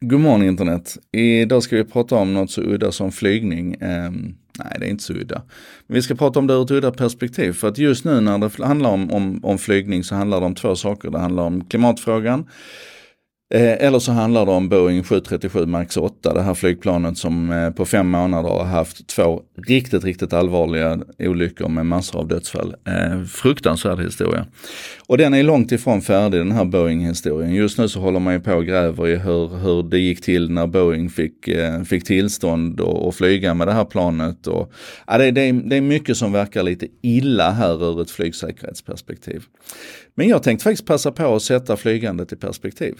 God morgon internet. Idag ska vi prata om något så udda som flygning. Eh, nej, det är inte så udda. Men vi ska prata om det ur ett udda perspektiv. För att just nu när det handlar om, om, om flygning så handlar det om två saker. Det handlar om klimatfrågan Eh, Eh, eller så handlar det om Boeing 737 Max 8, det här flygplanet som eh, på fem månader har haft två riktigt, riktigt allvarliga olyckor med massor av dödsfall. Eh, fruktansvärd historia. Och den är långt ifrån färdig den här Boeing-historien. Just nu så håller man ju på och gräver i hur, hur det gick till när Boeing fick, fick tillstånd att flyga med det här planet. Och, ja, det, det, det är mycket som verkar lite illa här ur ett flygsäkerhetsperspektiv. Men jag tänkte faktiskt passa på att sätta flygandet i perspektiv.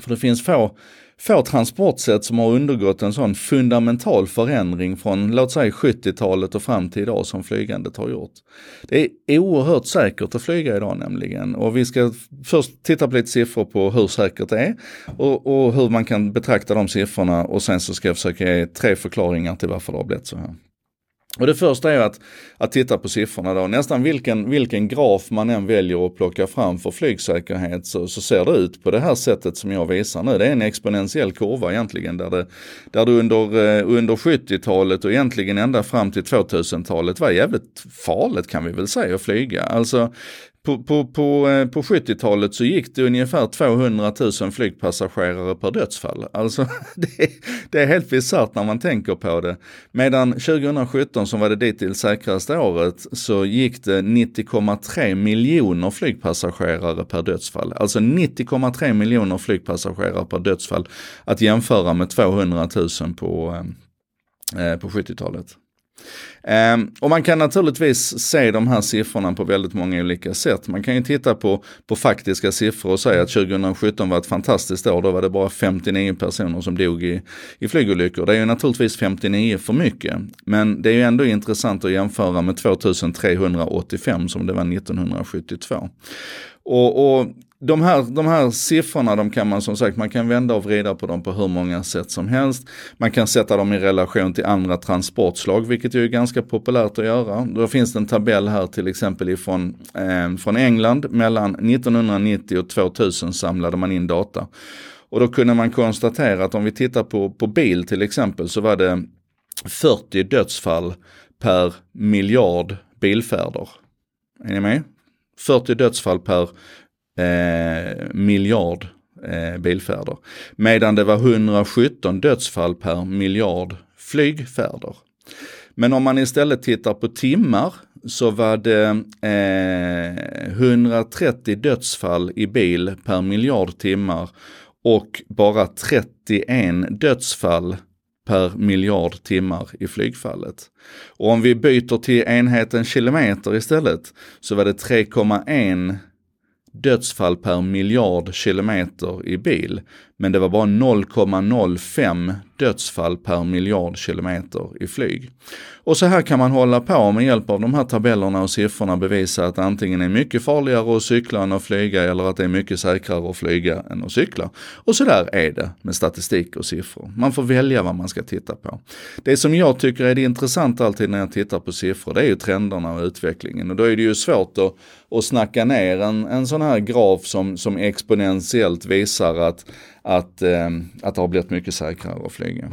För det finns få, få transportsätt som har undergått en sån fundamental förändring från låt säga 70-talet och fram till idag som flygandet har gjort. Det är oerhört säkert att flyga idag nämligen och vi ska först titta på lite siffror på hur säkert det är och, och hur man kan betrakta de siffrorna och sen så ska jag försöka ge tre förklaringar till varför det har blivit så här. Och det första är att, att titta på siffrorna då. Nästan vilken, vilken graf man än väljer att plocka fram för flygsäkerhet så, så ser det ut på det här sättet som jag visar nu. Det är en exponentiell kurva egentligen där det, där under, eh, under 70-talet och egentligen ända fram till 2000-talet var jävligt farligt kan vi väl säga att flyga. Alltså på, på, på, eh, på 70-talet så gick det ungefär 200 000 flygpassagerare per dödsfall. Alltså det, det är helt bisarrt när man tänker på det. Medan 2017 som var det dittills säkraste året så gick det 90,3 miljoner flygpassagerare per dödsfall. Alltså 90,3 miljoner flygpassagerare per dödsfall att jämföra med 200 000 på, eh, eh på 70-talet. Ehm, och man kan naturligtvis se de här siffrorna på väldigt många olika sätt. Man kan ju titta på, på faktiska siffror och säga att 2017 var ett fantastiskt år. Då var det bara 59 personer som dog i, i flygolyckor. Det är ju naturligtvis 59 för mycket. Men det är ju ändå intressant att jämföra med 2385 som det var 1972. Och, och de här, de här siffrorna de kan man som sagt, man kan vända och vrida på dem på hur många sätt som helst. Man kan sätta dem i relation till andra transportslag, vilket ju är ganska populärt att göra. Då finns det en tabell här till exempel ifrån eh, från England. Mellan 1990 och 2000 samlade man in data. Och då kunde man konstatera att om vi tittar på, på bil till exempel så var det 40 dödsfall per miljard bilfärder. Är ni med? 40 dödsfall per eh, miljard eh, bilfärder. Medan det var 117 dödsfall per miljard flygfärder. Men om man istället tittar på timmar så var det eh, 130 dödsfall i bil per miljard timmar och bara 31 dödsfall per miljard timmar i flygfallet. Och om vi byter till enheten kilometer istället så var det 3,1 dödsfall per miljard kilometer i bil. Men det var bara 0,05 dödsfall per miljard kilometer i flyg. Och så här kan man hålla på med hjälp av de här tabellerna och siffrorna bevisa att antingen är mycket farligare att cykla än att flyga eller att det är mycket säkrare att flyga än att cykla. Och så där är det med statistik och siffror. Man får välja vad man ska titta på. Det som jag tycker är det intressanta alltid när jag tittar på siffror, det är ju trenderna och utvecklingen. Och då är det ju svårt att, att snacka ner en, en sån här graf som, som exponentiellt visar att att, eh, att det har blivit mycket säkrare att flyga.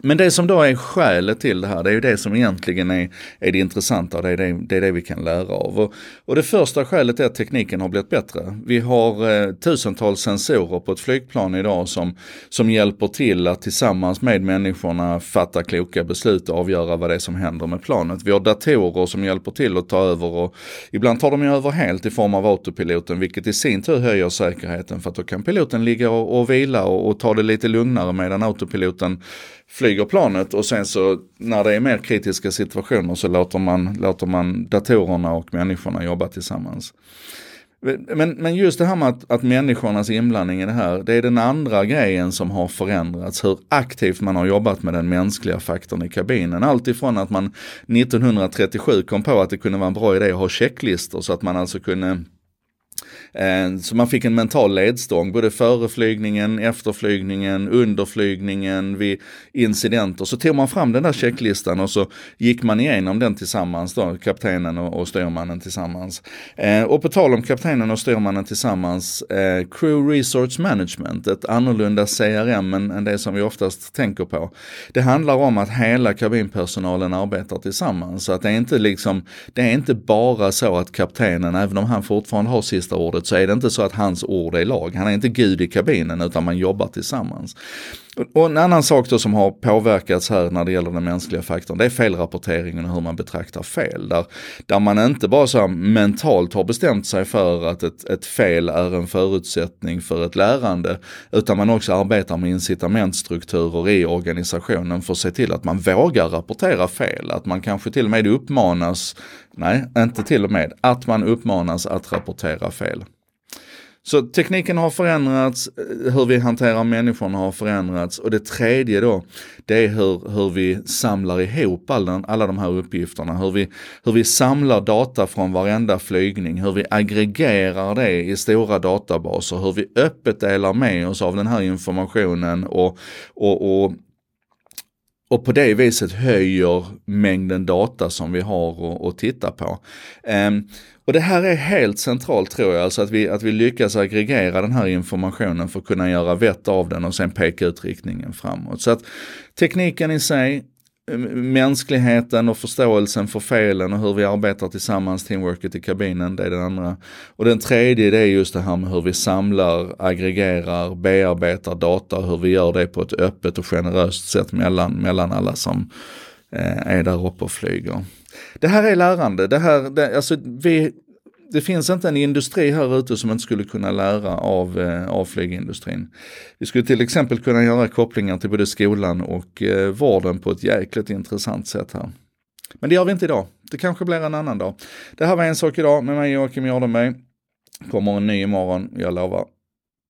Men det som då är skälet till det här, det är ju det som egentligen är, är det intressanta och det är det, det är det vi kan lära av. Och, och, det första skälet är att tekniken har blivit bättre. Vi har eh, tusentals sensorer på ett flygplan idag som, som hjälper till att tillsammans med människorna fatta kloka beslut och avgöra vad det är som händer med planet. Vi har datorer som hjälper till att ta över och ibland tar de ju över helt i form av autopiloten vilket i sin tur höjer säkerheten för att då kan piloten ligga och, och vila och, och ta det lite lugnare medan autopiloten flyger planet och sen så när det är mer kritiska situationer så låter man, låter man datorerna och människorna jobba tillsammans. Men, men just det här med att, att människornas inblandning i det här, det är den andra grejen som har förändrats. Hur aktivt man har jobbat med den mänskliga faktorn i kabinen. Alltifrån att man 1937 kom på att det kunde vara en bra idé att ha checklistor så att man alltså kunde Eh, så man fick en mental ledstång både före flygningen, efter flygningen, under flygningen, vid incidenter. Så tog man fram den där checklistan och så gick man igenom den tillsammans då, kaptenen och, och styrmannen tillsammans. Eh, och på tal om kaptenen och styrmannen tillsammans, eh, Crew Resource Management, ett annorlunda CRM än, än det som vi oftast tänker på. Det handlar om att hela kabinpersonalen arbetar tillsammans. Så att det är inte liksom, det är inte bara så att kaptenen, även om han fortfarande har sista ordet, så är det inte så att hans ord är lag. Han är inte gud i kabinen utan man jobbar tillsammans. Och en annan sak då som har påverkats här när det gäller den mänskliga faktorn, det är felrapporteringen och hur man betraktar fel. Där, där man inte bara så mentalt har bestämt sig för att ett, ett fel är en förutsättning för ett lärande, utan man också arbetar med incitamentstrukturer i organisationen för att se till att man vågar rapportera fel. Att man kanske till och med uppmanas, nej, inte till och med, att man uppmanas att rapportera fel. Så tekniken har förändrats, eh, hur vi hanterar människorna har förändrats och det tredje då, det är hur, hur vi samlar ihop alla, alla de här uppgifterna. Hur vi, hur vi samlar data från varenda flygning, hur vi aggregerar det i stora databaser, hur vi öppet delar med oss av den här informationen och, och, och och på det viset höjer mängden data som vi har att titta på. Um, och det här är helt centralt tror jag, alltså att vi, att vi lyckas aggregera den här informationen för att kunna göra vett av den och sen peka ut riktningen framåt. Så att tekniken i sig, mänskligheten och förståelsen för felen och hur vi arbetar tillsammans, teamworket i kabinen, det är den andra. Och den tredje det är just det här med hur vi samlar, aggregerar, bearbetar data, hur vi gör det på ett öppet och generöst sätt mellan, mellan alla som eh, är där uppe och flyger. Det här är lärande, det här, det, alltså vi, det finns inte en industri här ute som inte skulle kunna lära av, eh, av flygindustrin. Vi skulle till exempel kunna göra kopplingar till både skolan och eh, vården på ett jäkligt intressant sätt här. Men det gör vi inte idag. Det kanske blir en annan dag. Det här var en sak idag med mig Joakim Jardenberg. Kommer en ny imorgon, jag lovar.